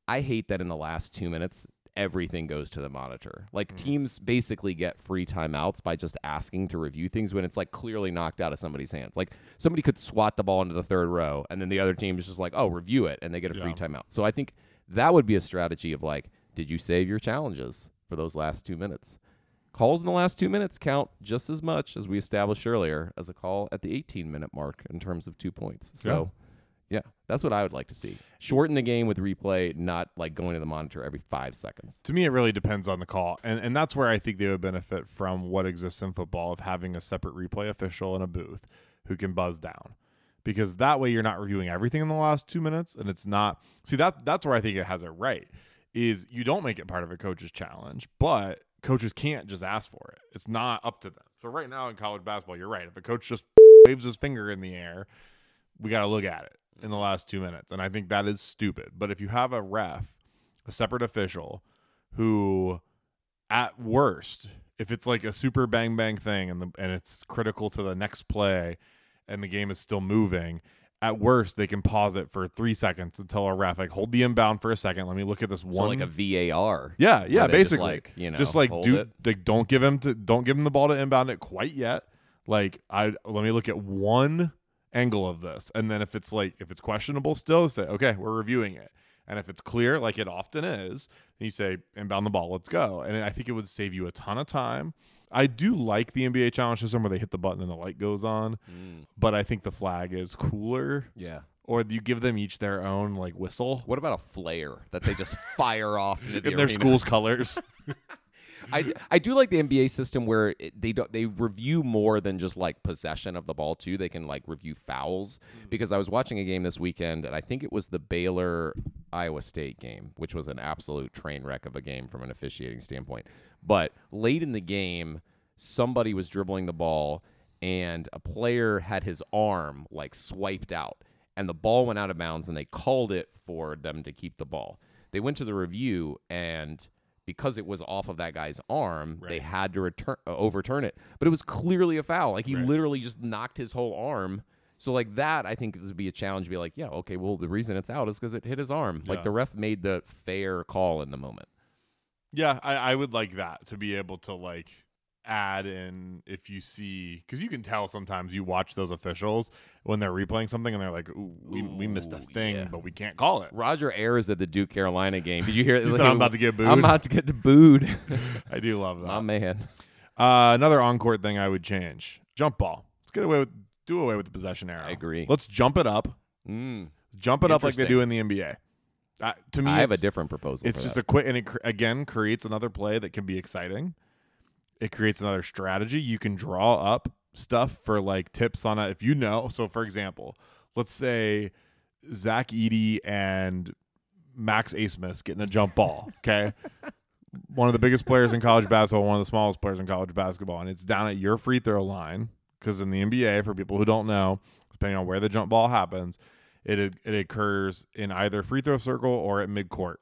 I hate that in the last two minutes, everything goes to the monitor. Like Mm. teams basically get free timeouts by just asking to review things when it's like clearly knocked out of somebody's hands. Like somebody could swat the ball into the third row and then the other team is just like, "Oh, review it," and they get a free timeout. So I think that would be a strategy of like, did you save your challenges for those last 2 minutes? Calls in the last 2 minutes count just as much as we established earlier as a call at the 18 minute mark in terms of 2 points. So yeah, that's what I would like to see. Shorten the game with replay, not like going to the monitor every five seconds. To me, it really depends on the call, and and that's where I think they would benefit from what exists in football of having a separate replay official in a booth who can buzz down, because that way you're not reviewing everything in the last two minutes, and it's not. See that that's where I think it has it right. Is you don't make it part of a coach's challenge, but coaches can't just ask for it. It's not up to them. So right now in college basketball, you're right. If a coach just waves his finger in the air, we got to look at it in the last two minutes. And I think that is stupid. But if you have a ref, a separate official, who at worst, if it's like a super bang bang thing and the and it's critical to the next play and the game is still moving, at worst they can pause it for three seconds and tell a ref like hold the inbound for a second. Let me look at this So one like a VAR. yeah, yeah, basically. like, you know, just like do it. like don't give him to don't give him the ball to inbound it quite yet. Like I let me look at one angle of this, and then if it's like if it's questionable still, say okay, we're reviewing it. And if it's clear, like it often is, then you say inbound the ball, let's go. And I think it would save you a ton of time. I do like the NBA challenge system where they hit the button and the light goes on, Mm, but I think the flag is cooler. yeah. Or you give them each their own like whistle What about a flare that they just fire off the in their arena? school's colors. I, I do like the NBA system where it, they don't they review more than just like possession of the ball too. They can like review fouls because I was watching a game this weekend and I think it was the Baylor Iowa State game, which was an absolute train wreck of a game from an officiating standpoint. But late in the game, somebody was dribbling the ball and a player had his arm like swiped out and the ball went out of bounds and they called it for them to keep the ball. They went to the review and because it was off of that guy's arm, they had to return uh, overturn it. But it was clearly a foul. Like he Right. literally just knocked his whole arm. So like that, I think it would be a challenge. To be like, yeah, okay, well the reason it's out is because it hit his arm. Like the ref made the fair call in the moment. Yeah, I, I would like that to be able to like add in if you see because you can tell sometimes you watch those officials when they're replaying something and they're like, Ooh, we we missed a thing, yeah. but we can't call it. Roger Ayers at the Duke Carolina game. Did you hear? He said, I'm about to get booed. I'm about to get booed. I do love that My man. Uh, another on court thing I would change: jump ball. Let's get away with do away with the possession arrow. I agree. Let's jump it up. Mm. Jump it up like they do in the NBA. Uh, to me, I have a different proposal. It's just that. a quick, and it cr- again creates another play that can be exciting. It creates another strategy. You can draw up stuff for like tips on it. If you know, so for example, let's say Zach Edey and Max Abmas getting a jump ball. Okay. one of the biggest players in college basketball, one of the smallest players in college basketball, and it's down at your free throw line. Because in the NBA, for people who don't know, depending on where the jump ball happens, it it occurs in either free throw circle or at midcourt.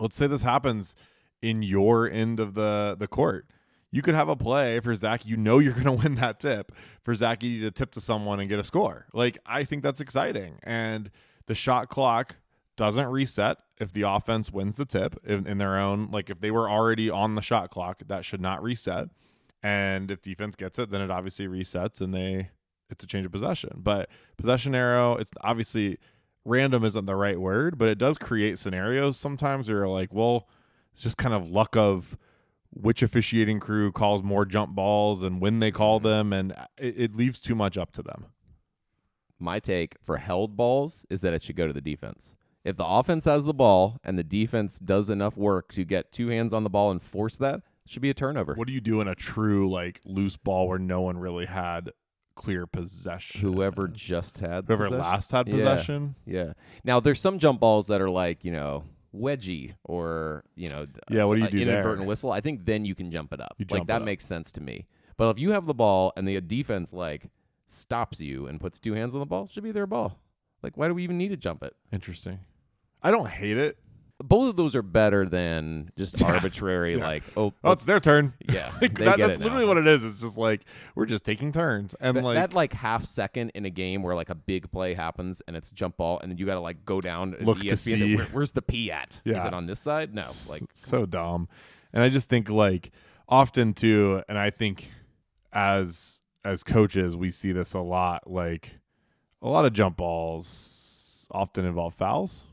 Let's say this happens in your end of the the court. You could have a play for Zach. You know you're going to win that tip for Zach Edey to tip to someone and get a score. Like I think that's exciting, and the shot clock doesn't reset if the offense wins the tip in, in their own. Like if they were already on the shot clock, that should not reset. And if defense gets it, then it obviously resets and they it's a change of possession. But possession arrow, it's obviously random isn't the right word, but it does create scenarios sometimes where you're like, well, it's just kind of luck of which officiating crew calls more jump balls and when they call mm-hmm. them, and uh, it, it leaves too much up to them. My take for held balls is that it should go to the defense. If the offense has the ball and the defense does enough work to get two hands on the ball and force that, should be a turnover. What do you do in a true like loose ball where no one really had clear possession? Whoever just had whoever possession. last had possession. Yeah. Now there's some jump balls that are like you know wedgie or you know Yeah, what do you do there? inadvertent whistle. I think then you can jump it up. You like that up. makes sense to me. But if you have the ball and the defense like stops you and puts two hands on the ball, it should be their ball. Like why do we even need to jump it? Interesting. I don't hate it. Both of those are better than just arbitrary Yeah. like oh, Oh, it's their turn. yeah that- that's now. literally what it is. It's just like we're just taking turns, and That, like that like half second in a game where like a big play happens and it's jump ball and then you got to like go down Look to see. Where, where's the P at? Is it on this side? No, like so dumb. And I just think like often too, and I think as as coaches we see this a lot. Like a lot of jump balls often involve fouls.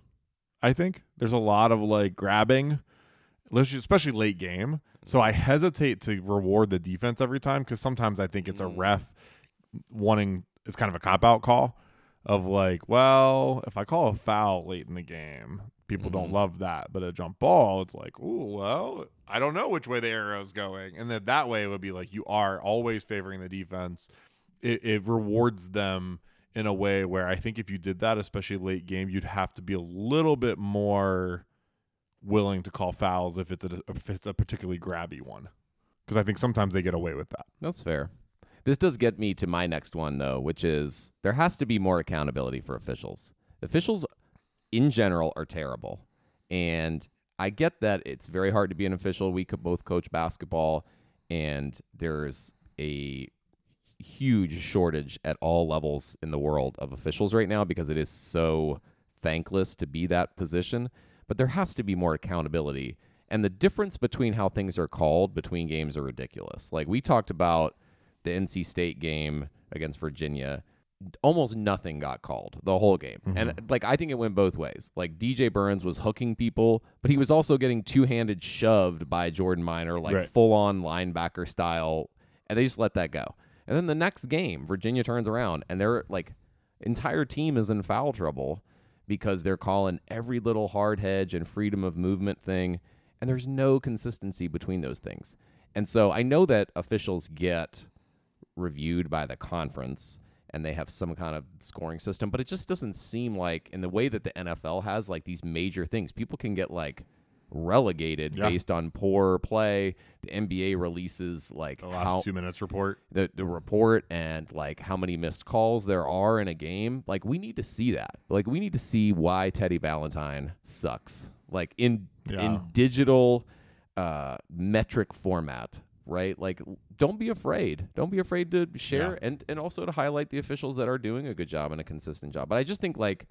I think there's a lot of like grabbing, especially late game. So I hesitate to reward the defense every time because sometimes I think it's a Mm. ref wanting it's kind of a cop out call of like, well, if I call a foul late in the game, people don't Mhm. love that. But a jump ball, it's like, oh well, I don't know which way the arrow's going, and then that way it would be like you are always favoring the defense. It, it rewards them in a way where I think if you did that, especially late game, you'd have to be a little bit more willing to call fouls if it's a if it's a particularly grabby one, because I think sometimes they get away with that. that's fair. This does get me to my next one though, which is there has to be more accountability for officials. Officials in general are terrible. And I get that it's very hard to be an official. We could both coach basketball and there's a huge shortage at all levels in the world of officials right now because it is so thankless to be that position. But there has to be more accountability. And the difference between how things are called between games are ridiculous. Like we talked about the NC State game against Virginia, almost nothing got called the whole game. Mm-hmm. And like I think it went both ways. Like DJ Burns was hooking people, but he was also getting two-handed shoved by Jordan Minor like Right. full-on linebacker style, and they just let that go. And then the next game, Virginia turns around and their like entire team is in foul trouble because they're calling every little hard hedge and freedom of movement thing, and there's no consistency between those things. And so I know that officials get reviewed by the conference and they have some kind of scoring system, but it just doesn't seem like in the way that the NFL has like these major things, people can get like relegated Yeah. based on poor play. The NBA releases like The last how two minutes report. the, the report and like how many missed calls there are in a game. Like we need to see that. Like we need to see why Teddy Valentine sucks. Like in Yeah. in digital uh metric format, right? Like don't be afraid. Don't be afraid to share Yeah. and and also to highlight the officials that are doing a good job and a consistent job. But I just think like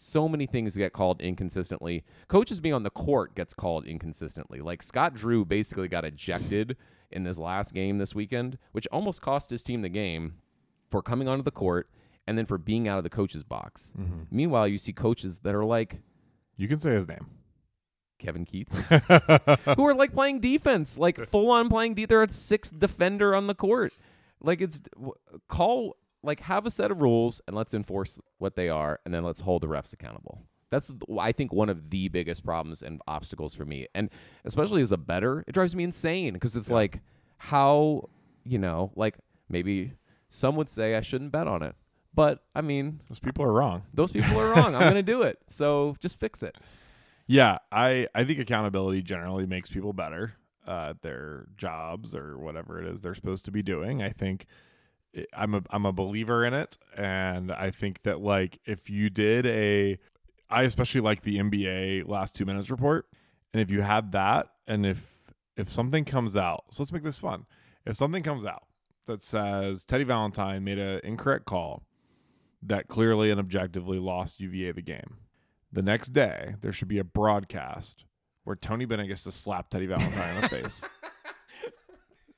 so many things get called inconsistently. Coaches being on the court gets called inconsistently. Like Scott Drew basically got ejected in this last game this weekend, which almost cost his team the game for coming onto the court and then for being out of the coach's box. Mm-hmm. Meanwhile, you see coaches that are like You can say his name. Kevin Keatts, who are like playing defense, like full on playing. De- they're a sixth defender on the court. Like it's call like have a set of rules and let's enforce what they are, and then let's hold the refs accountable. That's I think one of the biggest problems and obstacles for me, and especially as a better, it drives me insane because it's like how you know, like maybe some would say I shouldn't bet on it, but I mean Those people are wrong. those people are wrong. I'm gonna do it, so just fix it. Yeah, I I think accountability generally makes people better uh, at their jobs or whatever it is they're supposed to be doing. I think I'm a I'm a believer in it, and I think that like if you did a, I especially like the NBA last two minutes report, and if you had that, and if if something comes out, so let's make this fun. If something comes out that says Teddy Valentine made an incorrect call that clearly and objectively lost UVA the game the next day there should be a broadcast where Tony Bennett gets to slap Teddy Valentine in the face.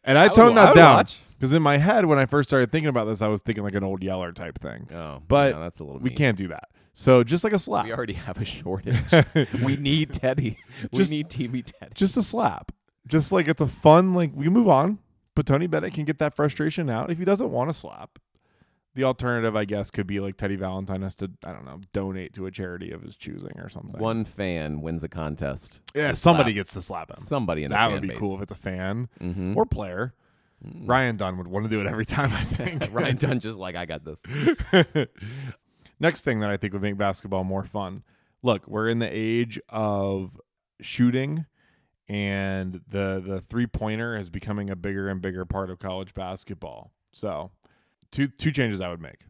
And I, I toned that would down watch. Because in my head when I first started thinking about this, I was thinking like an old Yeller type thing. Oh, But that's a little. We mean. can't do that. So just like a slap, We already have a shortage. we need Teddy. Just- we need TV Teddy. just a slap, just like it's a fun like we can move on. But Tony Bennett can get that frustration out if he doesn't want to slap. The alternative, I guess, could be like Teddy Valentine has to, I don't know, donate to a charity of his choosing or something. One fan wins a contest. yeah, somebody slap gets to slap him. somebody in the That would be base. cool if it's a fan Mhm. or player. Ryan Dunn would want to do it every time, I think. Ryan Dunn just like I got this. Next thing that I think would make basketball more fun. Look, we're in the age of shooting and the the three pointer is becoming a bigger and bigger part of college basketball. So, two two changes I would make.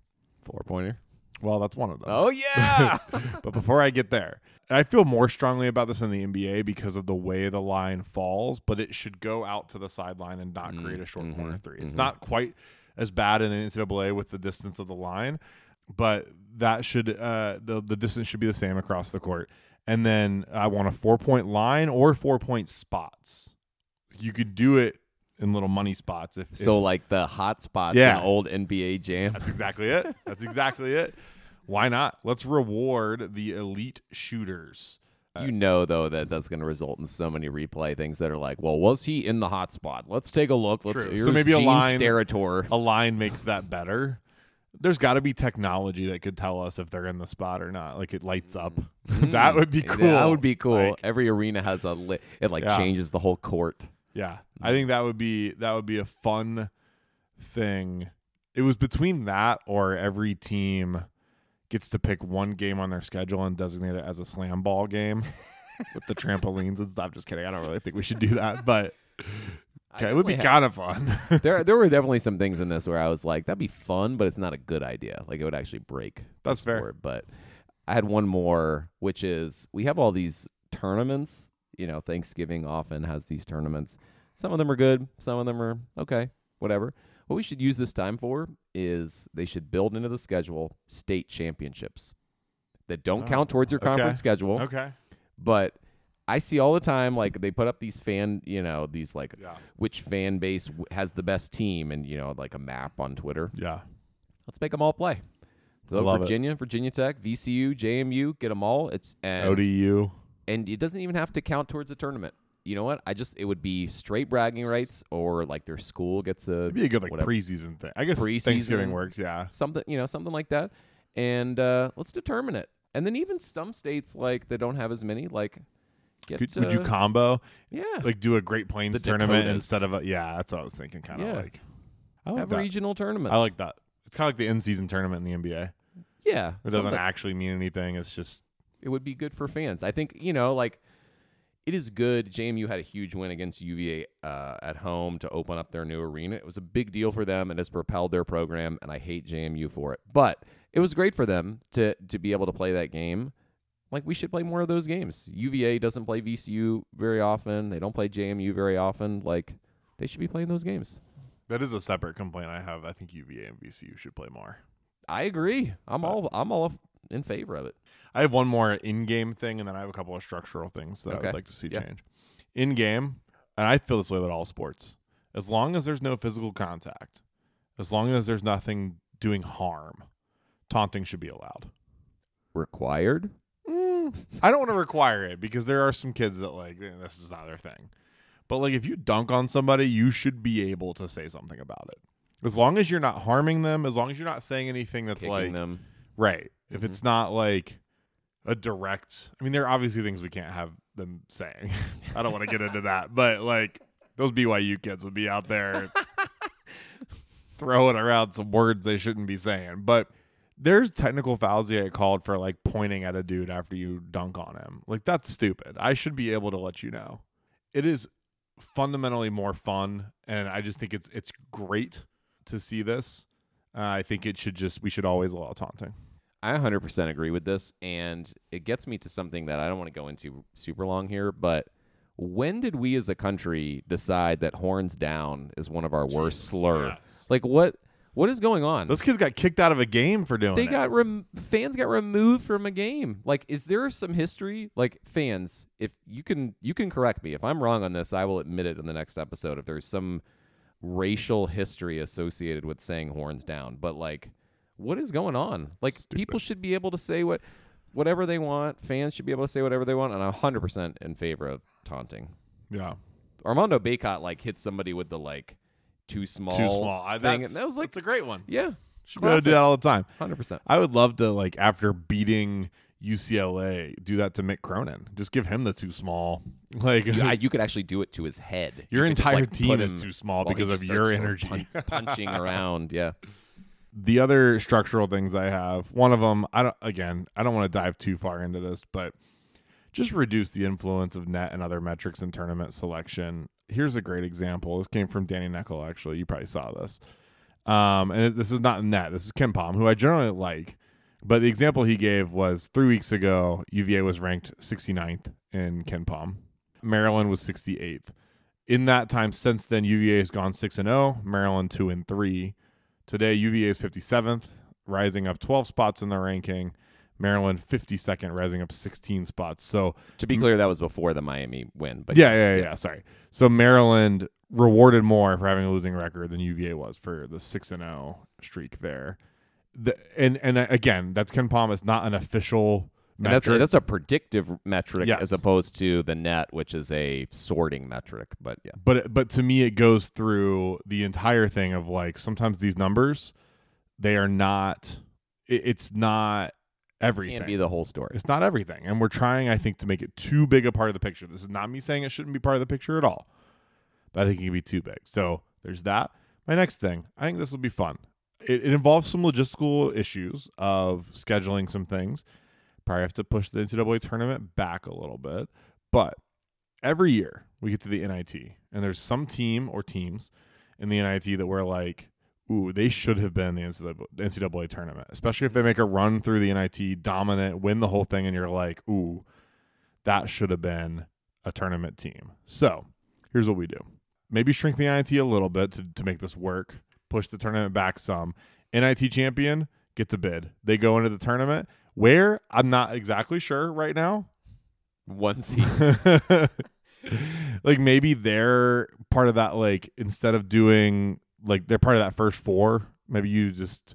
Four pointer. Well, that's one of them. Oh yeah. but before I get there, I feel more strongly about this in the NBA because of the way the line falls, but it should go out to the sideline and not Mm, create a short mhm, corner 3 It's mhm. not quite as bad in the NCAA with the distance of the line, but that should uh, the the distance should be the same across the court. And then I want a four point line or four point spots. You could do it in little money spots if, if so like the hot spots Yeah. in old NBA Jam. that's exactly it. That's exactly it. Why not? Let's reward the elite shooters. Uh, you know, though, that that's going to result in so many replay things that are like, well, was he in the hot spot? Let's take a look. Let's True. So maybe a line-. A line makes that better. There's got to be technology that could tell us if they're in the spot or not. Like it lights up. Mm-hmm. that would be cool. That would be cool. Like, Every arena has a lit. It like Yeah. changes the whole court. yeah, mm-hmm. I think that would be that would be a fun thing. It was between that or every team gets to pick one game on their schedule and designate it as a slam ball game with the trampolines and stuff. Just kidding. I don't really think we should do that, but okay, it would be kind of fun. there, there were definitely some things in this where I was like, that'd be fun, but it's not a good idea. Like it would actually break. That's fair. But I had one more, which is we have all these tournaments. You know, Thanksgiving often has these tournaments. Some of them are good. Some of them are okay. Whatever. What we should use this time for is they should build into the schedule state championships that don't Oh, count towards your okay. conference schedule. okay. But I see all the time like they put up these fan, you know, these like Yeah. which fan base w- has the best team and you know like a map on Twitter. Yeah. Let's make them all play. So love it. Virginia, Virginia Tech, VCU, JMU, get them all. It's and ODU. and it doesn't even have to count towards a tournament. You know what? I just it would be straight bragging rights or like their school gets a It'd be a good like whatever. preseason thing. I guess Preseason. Thanksgiving works. Yeah. something you know something like that, and uh, let's determine it. And then even some states like that don't have as many like get Could, would you combo yeah like do a Great Plains The tournament Dakotas. instead of a yeah? That's what I was thinking. Kind of Yeah. like. I like have that. regional tournaments. I like that. It's kind of like the in season tournament in the NBA. yeah. It doesn't actually mean anything. It's just it would be good for fans. I think you know, like it is good. JMU had a huge win against UVA uh, at home to open up their new arena. It was a big deal for them and has propelled their program. And I hate JMU for it, but it was great for them to to be able to play that game. Like we should play more of those games. UVA doesn't play VCU very often. They don't play JMU very often. Like they should be playing those games. that is a separate complaint I have. I think UVA and VCU should play more. I agree. I'm But- all I'm all in favor of it. I have one more in-game thing, and then I have a couple of structural things that I would like to see Yeah. change. In-game, and I feel this way with all sports. As long as there's no physical contact, as long as there's nothing doing harm, taunting should be allowed. Required. Mm, I don't want to require it because there are some kids that like eh, this is not their thing. But like if you dunk on somebody, you should be able to say something about it. As long as you're not harming them, as long as you're not saying anything that's Kicking like them. Right. If it's not like a direct, I mean, there are obviously things we can't have them saying. I don't want to get into that, but like those BYU kids would be out there throwing around some words they shouldn't be saying. But there's technical fouls that get called for like pointing at a dude after you dunk on him. Like that's stupid. I should be able to let you know. It is fundamentally more fun, and I just think it's it's great to see this. Uh, I think it should just we should always allow taunting. I 100% agree with this, and it gets me to something that I don't want to go into super long here, but when did we as a country decide that horns down is one of our worst slurs? Yes. Like what what is going on? Those kids got kicked out of a game for doing they it. got rem- fans got removed from a game. Like is there some history like fans if you can you can correct me if I'm wrong on this, I will admit it in the next episode if there's some racial history associated with saying horns down. But like what is going on? Like Stupid. people should be able to say what whatever they want. Fans should be able to say whatever they want and I'm 100% in favor of taunting. yeah, Armando Bacot like hit somebody with the like too small too small. I, thing, that's, that was like that's a great one. yeah, Should be able to do that all the time. 100%. I would love to like after beating UCLA, do that to Mick Cronin. Just give him the too small. Like you, could actually do it to his head. your You could just, entire like, team is too small because of your energy. pun- punching around. Yeah, the other structural things I have, one of them, I don't again, I don't want to dive too far into this, but just reduce the influence of net and other metrics in tournament selection. Here's a great example. This came from Danny Neckel, actually. You probably saw this. Um, and this is not net. This is KenPom, who I generally like. But the example he gave was three weeks ago, UVA was ranked 69th in KenPom. Maryland was 68th. In that time since then, UVA has gone 6 and 0, Maryland 2 and 3. Today, UVA is 57th, rising up 12 spots in the ranking. Maryland 52nd, rising up 16 spots. So, To be clear, that was before the Miami win. But yeah, yes, yeah, yeah, Sorry. So Maryland rewarded more for having a losing record than UVA was for the six and zero streak there. The, and and uh, again, that's KenPom. It's not an official That's metric. that's a predictive metric Yes. as opposed to the net, which is a sorting metric. But yeah, but but to me, it goes through the entire thing of like sometimes these numbers, they are not. It, it's not everything. can't be the whole story. It's not everything. And we're trying, I think, to make it too big a part of the picture. This is not me saying it shouldn't be part of the picture at all, but I think it can be too big. So there's that. My next thing, I think this will be fun. It, it involves some logistical issues of scheduling some things. Probably have to push the NCAA tournament back a little bit. But every year we get to the NIT, and there's some team or teams in the NIT that we're like, ooh, they should have been the NCAA, tournament, especially if they make a run through the NIT, dominant, win the whole thing, and you're like, ooh, that should have been a tournament team. So here's what we do maybe shrink the NIT a little bit to, to make this work, push the tournament back some. NIT champion gets a bid. They go into the tournament. Where? I'm not exactly sure right now. One seed. like maybe they're part of that like instead of doing like they're part of that first four maybe you just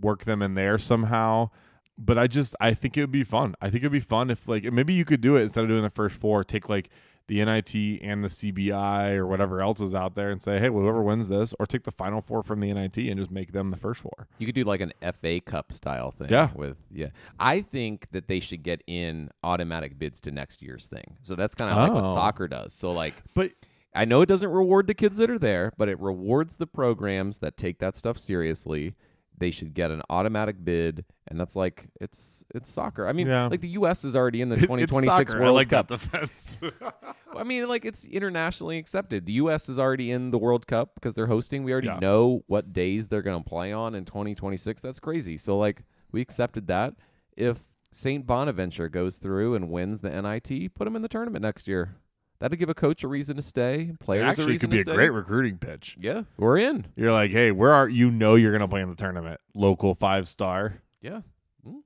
work them in there somehow but i just i think it would be fun i think it'd be fun if like maybe you could do it instead of doing the first four take like the nit and the cbi or whatever else is out there and say hey whoever wins this or take the final four from the nit and just make them the first four You could do like an FA Cup style thing. Yeah. With yeah, I think that they should get in automatic bids to next year's thing. So that's kind of like what Oh. soccer does. So like, but I know it doesn't reward the kids that are there, but it rewards the programs that take that stuff seriously. They should get an automatic bid, and that's like it's it's soccer. I mean, Yeah. like the U.S. is already in the it's 2026 soccer. I World like Cup. that defense I mean, like it's internationally accepted. The U.S. is already in the World Cup because they're hosting. We already Yeah. know what days they're going to play on in 2026. That's crazy. So, like, we accepted that. If St. Bonaventure goes through and wins the NIT, put them in the tournament next year. That'd give a coach a reason to stay. Players a actually reason could be to a stay. great recruiting pitch Yeah, we're in. You're like, hey, where are you? Know you're gonna play in the tournament. Local five star. Yeah,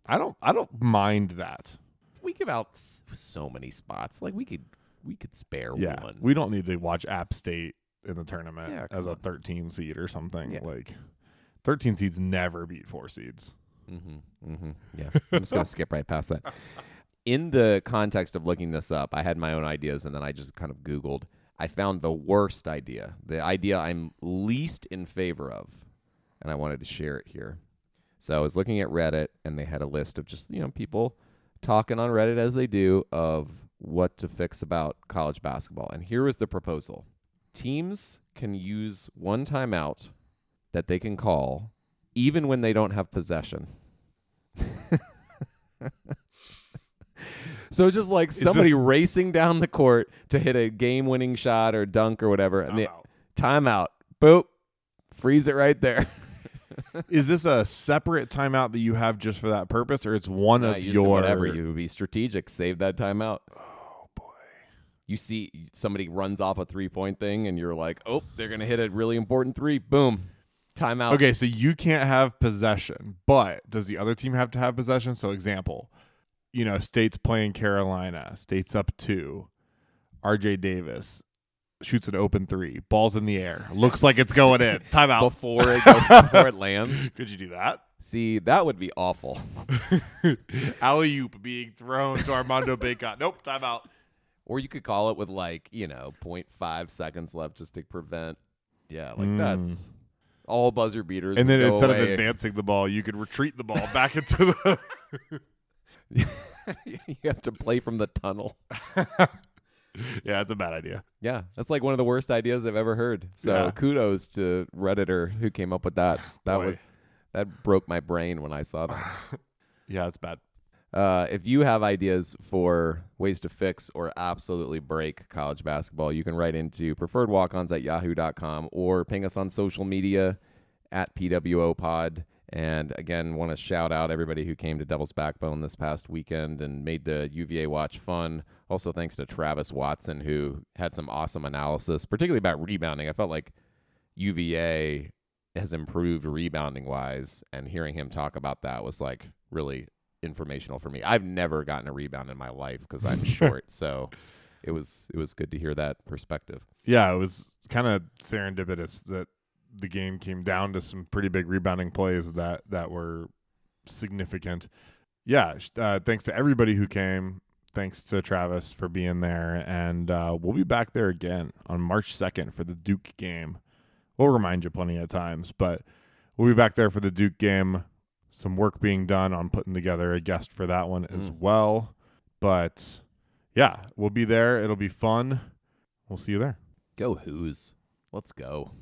I don't. I don't mind that. we give out so many spots. Like we could, we could spare Yeah, one. we don't need to watch App State in the tournament Yeah, as come a 13 seed or something. Yeah. Like, 13 seeds never beat four seeds. Mm-hmm. Mm-hmm. Yeah. I'm just gonna skip right past that. In the context of looking this up, I had my own ideas and then I just kind of Googled. I found the worst idea, the idea I'm least in favor of, and I wanted to share it here. So I was looking at Reddit and they had a list of just, you know, people talking on Reddit as they do of what to fix about college basketball. And here was the proposal. Teams can use one timeout that they can call even when they don't have possession. so just like somebody this- racing down the court to hit a game-winning shot or dunk or whatever, and they, Timeout. timeout, boop, freeze it right there. Is this a separate timeout that you have just for that purpose, or it's one of use your whatever you would be strategic, save that timeout. Oh boy. You see somebody runs off a three-point thing, and you're like, oh, they're gonna hit a really important three. Boom, timeout. Okay, so you can't have possession, but does the other team have to have possession? So, example, you know, State's playing Carolina, State's up two. RJ Davis shoots an open three, balls in the air, looks like it's going in. Timeout. Before it goes, before it lands. Could you do that? See, that would be awful. Alley oop being thrown to Armando Bacot. Nope, timeout. Or you could call it with like, you know, 0.5 seconds left just to prevent. Yeah, like Mm. that's all buzzer beaters. And then instead away. of advancing the ball, you could retreat the ball back into the. you have to play from the tunnel. yeah, that's a bad idea. Yeah, that's like one of the worst ideas I've ever heard. So Yeah. kudos to Redditor who came up with that. That Boy. was that broke my brain when I saw that. Yeah, it's bad. Uh, if you have ideas for ways to fix or absolutely break college basketball, you can write into preferredwalkons at yahoo.com or ping us on social media at PWO Pod. And again, want to shout out everybody who came to Devil's Backbone this past weekend and made the UVA watch fun. Also, thanks to Travis Watson, who had some awesome analysis, particularly about rebounding. I felt like UVA has improved rebounding wise, and hearing him talk about that was like really informational for me. I've never gotten a rebound in my life because I'm short, so it was it was good to hear that perspective. Yeah, it was kind of serendipitous that the game came down to some pretty big rebounding plays that that were significant. Yeah, uh, thanks to everybody who came. Thanks to Travis for being there, and uh, we'll be back there again on March second for the Duke game. We'll remind you plenty of times, but we'll be back there for the Duke game. Some work being done on putting together a guest for that one as Mm. well. But yeah, we'll be there. It'll be fun. We'll see you there. Go Hoos. Let's go.